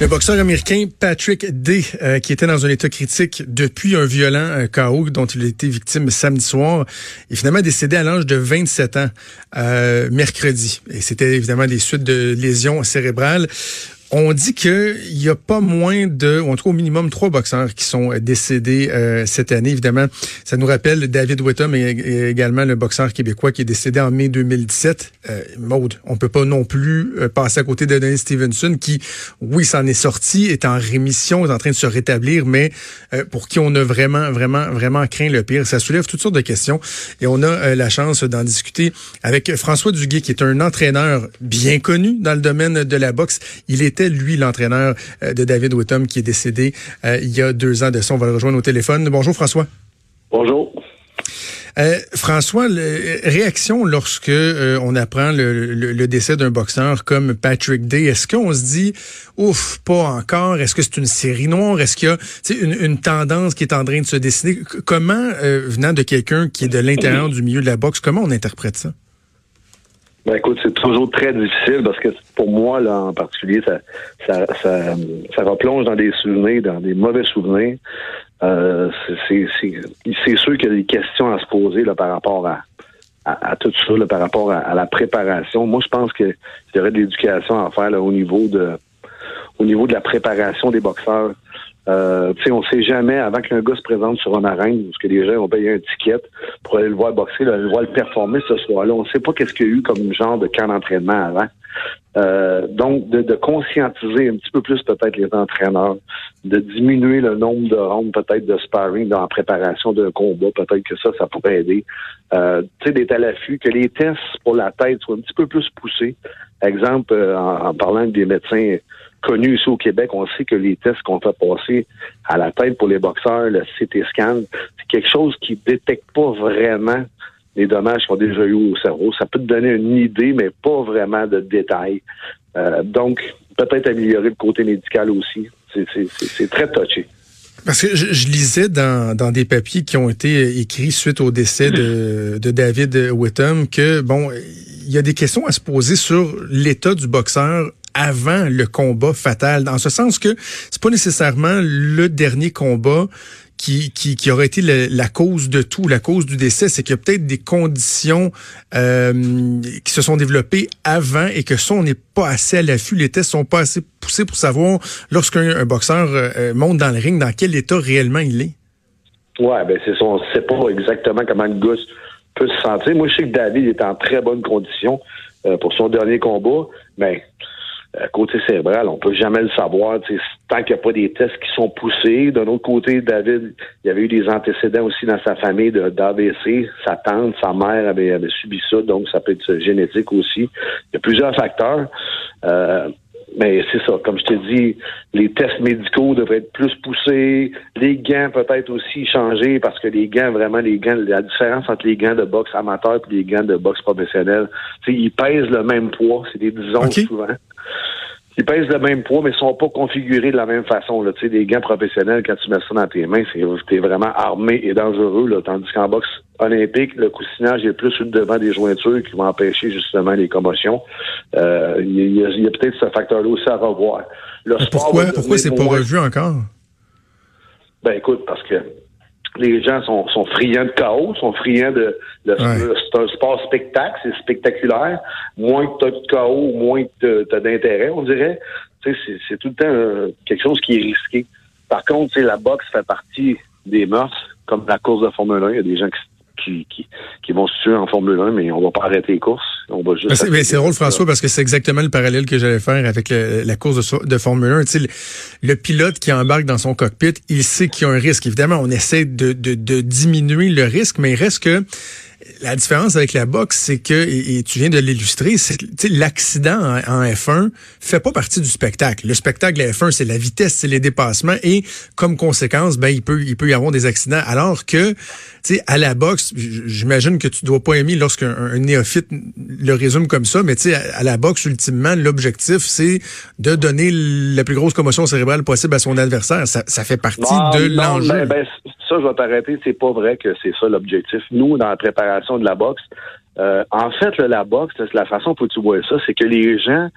Le boxeur américain Patrick Day, euh, qui était dans un état critique depuis un violent euh, chaos dont il a été victime samedi soir, est finalement décédé à l'âge de 27 ans euh, mercredi. Et c'était évidemment des suites de lésions cérébrales. On dit qu'il y a pas moins de, ou en tout cas au minimum trois boxeurs qui sont décédés euh, cette année. Évidemment, ça nous rappelle David Whittam et, également le boxeur québécois qui est décédé en mai 2017. Euh, Maude, on peut pas non plus euh, passer à côté de Denis Stevenson qui, oui, s'en est sorti, est en rémission, est en train de se rétablir, mais euh, pour qui on a vraiment, vraiment, vraiment craint le pire. Ça soulève toutes sortes de questions et on a la chance d'en discuter avec François Duguay, qui est un entraîneur bien connu dans le domaine de la boxe. Il était lui, l'entraîneur euh, de David Whittam, qui est décédé euh, il y a deux ans de ça. On va le rejoindre au téléphone. Bonjour, François. Bonjour. Euh, François, réaction lorsque on apprend le, décès d'un boxeur comme Patrick Day, est-ce qu'on se dit ouf, pas encore? Est-ce que c'est une série noire? Est-ce qu'il y a une, une, tendance qui est en train de se dessiner? Comment, venant de quelqu'un qui est de l'intérieur du milieu de la boxe, comment on interprète ça? Ben écoute, c'est toujours très difficile parce que pour moi, là, en particulier, ça, ça, ça, ça replonge dans des souvenirs, dans des mauvais souvenirs. Euh, c'est sûr qu'il y a des questions à se poser là, par rapport à, à, tout ça, là, par rapport à, la préparation. Moi, je pense qu'il y aurait de l'éducation à faire là, au niveau de au niveau de la préparation des boxeurs. Euh, on ne sait jamais, avant qu'un gars se présente sur un arène, parce que les gens ont payé un ticket pour aller le voir boxer, le voir le performer ce soir-là. On ne sait pas qu'est-ce qu'il y a eu comme genre de camp d'entraînement avant. Euh, donc, de, conscientiser un petit peu plus peut-être les entraîneurs, de diminuer le nombre de rondes peut-être de sparring la préparation d'un combat, peut-être que ça, ça pourrait aider. Euh, tu sais, d'être à l'affût, que les tests pour la tête soient un petit peu plus poussés. Exemple, euh, en, en parlant des médecins connu ici au Québec, on sait que les tests qu'on fait passer à la tête pour les boxeurs, le CT scan, c'est quelque chose qui détecte pas vraiment les dommages qu'on a déjà eu au cerveau. Ça peut te donner une idée, mais pas vraiment de détails. Euh, donc, peut-être améliorer le côté médical aussi. C'est très touché. Parce que je, lisais dans, des papiers qui ont été écrits suite au décès de, de David Whittam que, bon, il y a des questions à se poser sur l'état du boxeur avant le combat fatal, dans ce sens que c'est pas nécessairement le dernier combat qui, qui, qui aurait été la cause de tout, la cause du décès, c'est qu'il y a peut-être des conditions euh, qui se sont développées avant et que ça, on n'est pas assez à l'affût. Les tests sont pas assez poussés pour savoir lorsqu'un boxeur euh, monte dans le ring, dans quel état réellement il est. Ouais, ben c'est ça. On sait pas exactement comment le gars peut se sentir. Moi, je sais que David est en très bonne condition euh, pour son dernier combat, mais euh, côté cérébral, on peut jamais le savoir tant qu'il n'y a pas des tests qui sont poussés. D'un autre côté, David, il y avait eu des antécédents aussi dans sa famille d'AVC. Sa tante, sa mère avait, avait, subi ça, donc ça peut être génétique aussi. Il y a plusieurs facteurs. Euh, mais c'est ça, comme je te dis, les tests médicaux devraient être plus poussés, les gants peut-être aussi changer parce que les gants, vraiment, les gants, la différence entre les gants de boxe amateur et les gants de boxe professionnel, ils pèsent le même poids, c'est des disons souvent. Ils pèsent le même poids, mais ils sont pas configurés de la même façon. Là. Tu sais, des gants professionnels, quand tu mets ça dans tes mains, c'est vraiment armé et dangereux. Là. Tandis qu'en boxe olympique, le coussinage est plus devant des jointures qui vont empêcher justement les commotions. Euh, il y a, peut-être ce facteur-là aussi à revoir. pourquoi pourquoi c'est pas revu encore? Ben écoute, parce que les gens sont, sont friands de chaos, sont friands de, c'est un sport spectacle, c'est spectaculaire. Moins que tu as de chaos, moins que tu as d'intérêt, on dirait. C'est, c'est tout le temps euh, quelque chose qui est risqué. Par contre, la boxe fait partie des mœurs, comme la course de Formule 1. Il y a des gens qui qui, qui, vont se tuer en Formule 1, mais on va pas arrêter les courses. On va juste. C'est drôle, François, parce que c'est exactement le parallèle que j'allais faire avec la course de, Formule 1. Tu sais, le, pilote qui embarque dans son cockpit, il sait qu'il y a un risque. Évidemment, on essaie de, de, de diminuer le risque, mais il reste que la différence avec la boxe, c'est que, et, tu viens de l'illustrer, c'est l'accident en, F1 fait pas partie du spectacle. Le spectacle de la F1, c'est la vitesse, c'est les dépassements, et comme conséquence, ben il peut, il peut y avoir des accidents. Alors que, tu sais, à la boxe, j'imagine que tu dois pas aimer lorsqu'un néophyte le résume comme ça, mais tu sais, à, la boxe, ultimement, l'objectif, c'est de donner la plus grosse commotion cérébrale possible à son adversaire. Ça, ça fait partie de l'enjeu. Ben, ben, ça, je vais t'arrêter. C'est pas vrai que c'est ça l'objectif. Nous, dans la préparation de la boxe, Euh, en fait, la boxe, la façon pour tu vois ça, c'est que les gens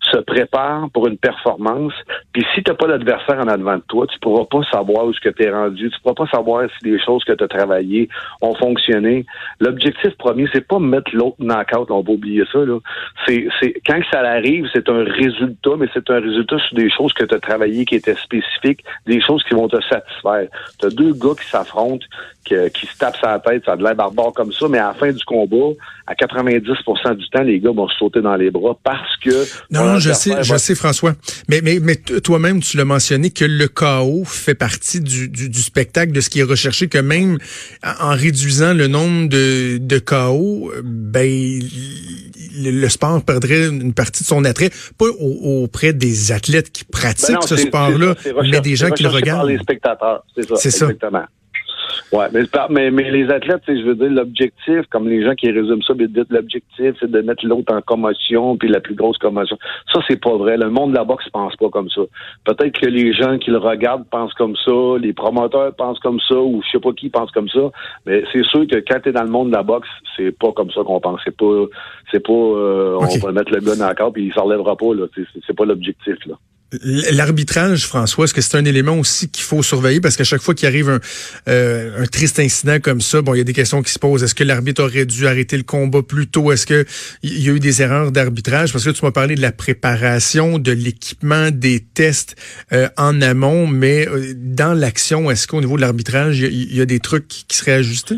se préparent pour une performance. Puis si tu n'as pas l'adversaire en avant de toi, tu pourras pas savoir où ce que tu es rendu. Tu pourras pas savoir si les choses que tu as travaillées ont fonctionné. L'objectif premier, c'est pas mettre l'autre knockout. on va oublier ça. Là. C'est, c'est quand ça arrive, c'est un résultat, mais c'est un résultat sur des choses que tu as travaillées qui étaient spécifiques, des choses qui vont te satisfaire. Tu as deux gars qui s'affrontent, qui, qui se tapent sa tête, ça a de l'air barbare comme ça, mais à la fin du combat, à 90% du temps, les gars vont se sauter dans les bras parce que... Non, non, je sais, je sais, François. Mais, mais, mais toi-même, tu l'as mentionné que le chaos fait partie du, du, du, spectacle, de ce qui est recherché, que même en réduisant le nombre de, de chaos, ben, le, sport perdrait une partie de son attrait, pas auprès des athlètes qui pratiquent ben ce sport-là, mais des gens qui le regardent. C'est ça. C'est ça. Exactement. Ouais, mais, mais, les athlètes, je veux dire, l'objectif, comme les gens qui résument ça, l'objectif, c'est de mettre l'autre en commotion, puis la plus grosse commotion. Ça, c'est pas vrai. Le monde de la boxe pense pas comme ça. Peut-être que les gens qui le regardent pensent comme ça, les promoteurs pensent comme ça, ou je sais pas qui pense comme ça. Mais c'est sûr que quand tu es dans le monde de la boxe, c'est pas comme ça qu'on pense. C'est pas, c'est pas, euh, on va mettre le gars dans la carte puis il s'enlèvera pas. Là. C'est pas l'objectif. là. L'arbitrage, François, est-ce que c'est un élément aussi qu'il faut surveiller? Parce qu'à chaque fois qu'il arrive un, euh, un, triste incident comme ça, bon, il y a des questions qui se posent. Est-ce que l'arbitre aurait dû arrêter le combat plus tôt? Est-ce qu'il y a eu des erreurs d'arbitrage? Parce que tu m'as parlé de la préparation, de l'équipement, des tests euh, en amont, mais euh, dans l'action, est-ce qu'au niveau de l'arbitrage, il y, a des trucs qui seraient ajustés?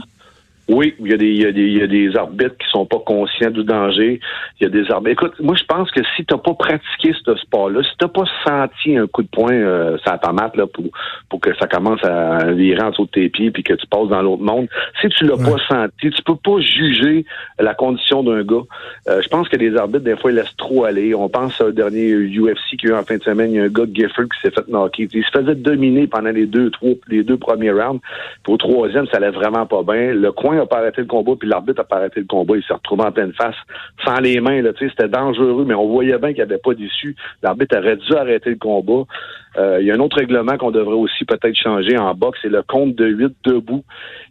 Oui, il y, a des, il, y a des, il y a des arbitres qui sont pas conscients du danger. Il y a des arbitres. Écoute, moi je pense que si t'as pas pratiqué ce sport-là, si t'as pas senti un coup de poing euh, ça tomate là pour pour que ça commence à virer en dessous de tes pieds puis que tu passes dans l'autre monde, si tu l'as pas senti, tu peux pas juger la condition d'un gars. Euh, je pense que les arbitres des fois ils laissent trop aller. On pense au dernier UFC qui a eu en fin de semaine, il y a un gars Gifford qui s'est fait knocker. Il se faisait dominer pendant les deux trois les deux premiers rounds. Puis au troisième, ça allait vraiment pas bien. Le coin n'a pas arrêté le combat, puis l'arbitre a pas arrêté le combat. Il s'est retrouvé en pleine face, sans les mains. Là, c'était dangereux, mais on voyait bien qu'il n'y avait pas d'issue. L'arbitre aurait dû arrêter le combat. Euh, il y a un autre règlement qu'on devrait aussi peut-être changer en boxe, c'est le compte de 8 debout.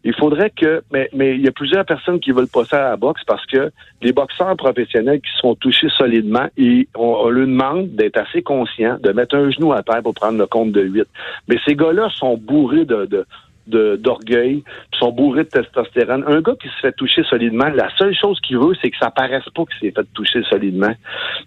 Il faudrait que, mais, mais il y a plusieurs personnes qui veulent passer à la boxe parce que les boxeurs professionnels qui sont touchés solidement, et on, on leur demande d'être assez conscients, de mettre un genou à terre pour prendre le compte de 8. Mais ces gars-là sont bourrés de, de d'orgueil, sont bourrés de testostérone. Un gars qui se fait toucher solidement, la seule chose qu'il veut, c'est que ça paraisse pas qu'il s'est fait toucher solidement.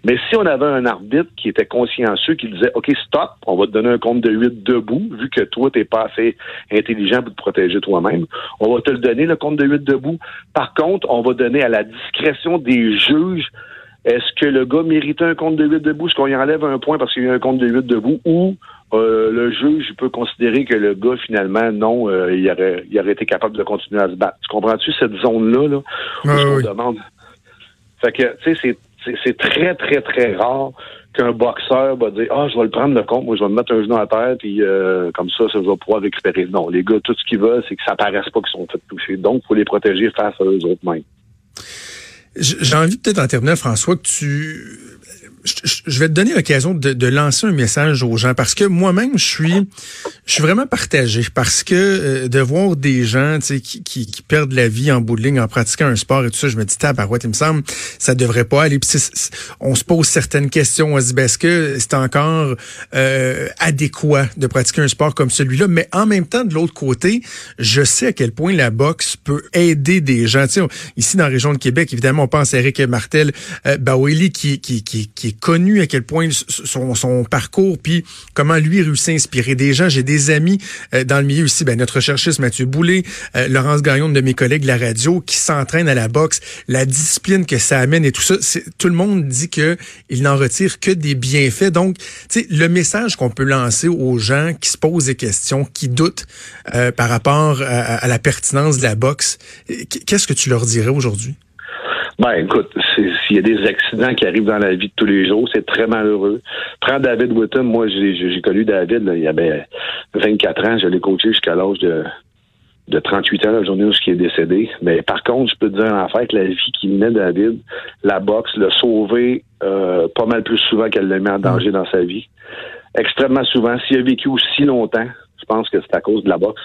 Mais si on avait un arbitre qui était consciencieux, qui disait, OK, stop, on va te donner un compte de 8 debout, vu que toi, t'es pas assez intelligent pour te protéger toi-même, on va te le donner, le compte de 8 debout. Par contre, on va donner à la discrétion des juges est-ce que le gars méritait un compte de 8 debout? Est-ce qu'on y enlève un point parce qu'il y a un compte de 8 debout? Ou euh, le juge peut considérer que le gars, finalement, non, euh, il, aurait, il aurait été capable de continuer à se battre. Tu comprends-tu cette zone-là, là, où on demande? Fait que, tu sais, c'est très, très, très rare qu'un boxeur va dire Ah, je vais le prendre le compte, moi je vais me mettre un genou à terre, puis euh, comme ça, ça va pouvoir récupérer. Non, les gars, tout ce qu'ils veulent, c'est que ça paraisse pas qu'ils sont fait toucher. Donc, il faut les protéger face à eux autres mêmes. J'ai envie peut-être en François, que tu je vais te donner l'occasion de, de, lancer un message aux gens parce que moi-même, je suis, je suis vraiment partagé parce que euh, de voir des gens qui, qui, qui, perdent la vie en bout de ligne en pratiquant un sport et tout ça, je me dis, tabarouette, il me semble, ça devrait pas aller. Puis on se pose certaines questions, on se dit, ben, est-ce que c'est encore euh, adéquat de pratiquer un sport comme celui-là? Mais en même temps, de l'autre côté, je sais à quel point la boxe peut aider des gens. ici, dans la région de Québec, évidemment, on pense à Eric Martel euh, qui, qui, qui, qui connu à quel point son, son parcours, puis comment lui réussit à inspirer des gens. J'ai des amis euh, dans le milieu ici, ben, notre chercheuse Mathieu Boulay, euh, Laurence Gagnon, de mes collègues de la radio, qui s'entraînent à la boxe, la discipline que ça amène et tout ça. Tout le monde dit que il n'en retire que des bienfaits. Donc, le message qu'on peut lancer aux gens qui se posent des questions, qui doutent euh, par rapport à la pertinence de la boxe, qu'est-ce que tu leur dirais aujourd'hui? Ben, écoute, s'il y a des accidents qui arrivent dans la vie de tous les jours, c'est très malheureux. Prends David Whitton, moi, j'ai connu David, là, il y avait 24 ans, je l'ai coaché jusqu'à l'âge de, de 38 ans, la journée où il est décédé. Mais par contre, je peux te dire en fait que la vie qui menait David, la boxe l'a sauvé euh, pas mal plus souvent qu'elle l'a mis en danger dans sa vie. Extrêmement souvent. S'il a vécu aussi longtemps, Je pense que c'est à cause de la boxe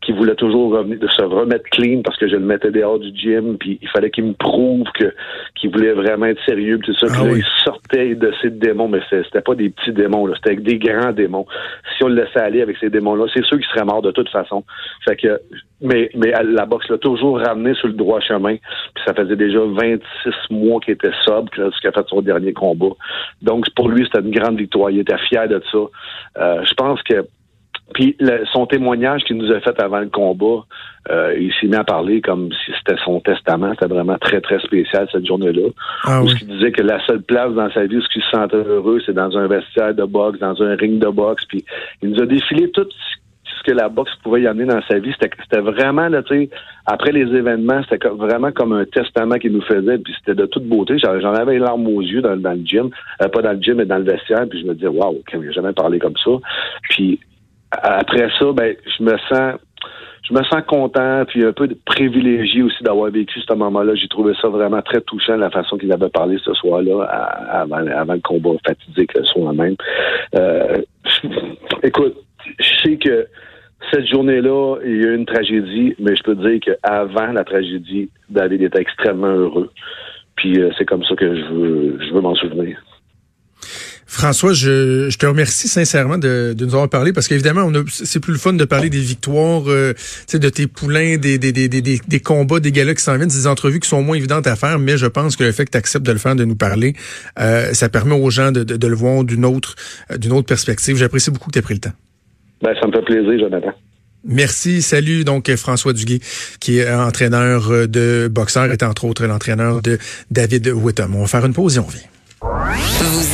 qu'il voulait toujours revenir, de se remettre clean parce que je le mettais dehors du gym, puis il fallait qu'il me prouve que qu'il voulait vraiment être sérieux, puis tout ça. Ah Puis là, oui. il sortait de ses démons, mais c'était pas des petits démons, là, c'était avec des grands démons. Si on le laissait aller avec ces démons-là, c'est sûr qu'il serait mort de toute façon. Fait que, mais, mais la boxe l'a toujours ramené sur le droit chemin. Puis ça faisait déjà 26 mois qu'il était sobre a fait son dernier combat. Donc pour lui, c'était une grande victoire. Il était fier de ça. Euh, je pense que puis le- son témoignage qu'il nous a fait avant le combat, euh, il s'est mis à parler comme si c'était son testament. C'était vraiment très, très spécial cette journée-là. Ah oui. qu'il disait que la seule place dans sa vie où il se sentait heureux, c'est dans un vestiaire de boxe, dans un ring de boxe. Puis il nous a défilé tout ce que la boxe pouvait y amener dans sa vie. C'était vraiment, là, tu sais, après les événements, c'était vraiment comme un testament qu'il nous faisait. Puis c'était de toute beauté. J'en avais les larmes aux yeux dans, dans le gym. Euh, pas dans le gym, mais dans le vestiaire. Puis je me disais, waouh, il n'a jamais parlé comme ça. Puis après ça, ben, je me sens je me sens content puis un peu privilégié aussi d'avoir vécu ce moment-là. J'ai trouvé ça vraiment très touchant la façon qu'il avait parlé ce soir-là avant, avant le combat fatidique le soir même. Euh, écoute, je sais que cette journée-là, il y a eu une tragédie, mais je peux te dire qu'avant la tragédie, David était extrêmement heureux. Puis euh, c'est comme ça que je veux, je veux m'en souvenir. François, je, je te remercie sincèrement de, de nous avoir parlé parce qu'évidemment, on a, c'est plus le fun de parler des victoires, euh, tu sais, de tes poulains, des, des, des, des, des, des combats, des galas qui s'en viennent, des entrevues qui sont moins évidentes à faire, mais je pense que le fait que tu acceptes de le faire, de nous parler, euh, ça permet aux gens de, de, de le voir d'une autre, euh, d'une autre perspective. J'apprécie beaucoup que tu aies pris le temps. Ben, ça me fait plaisir, Jonathan. Merci, salut donc François Duguay, qui est entraîneur euh, de boxeur, est entre autres l'entraîneur de David Whittam. On va faire une pause et on revient. Vous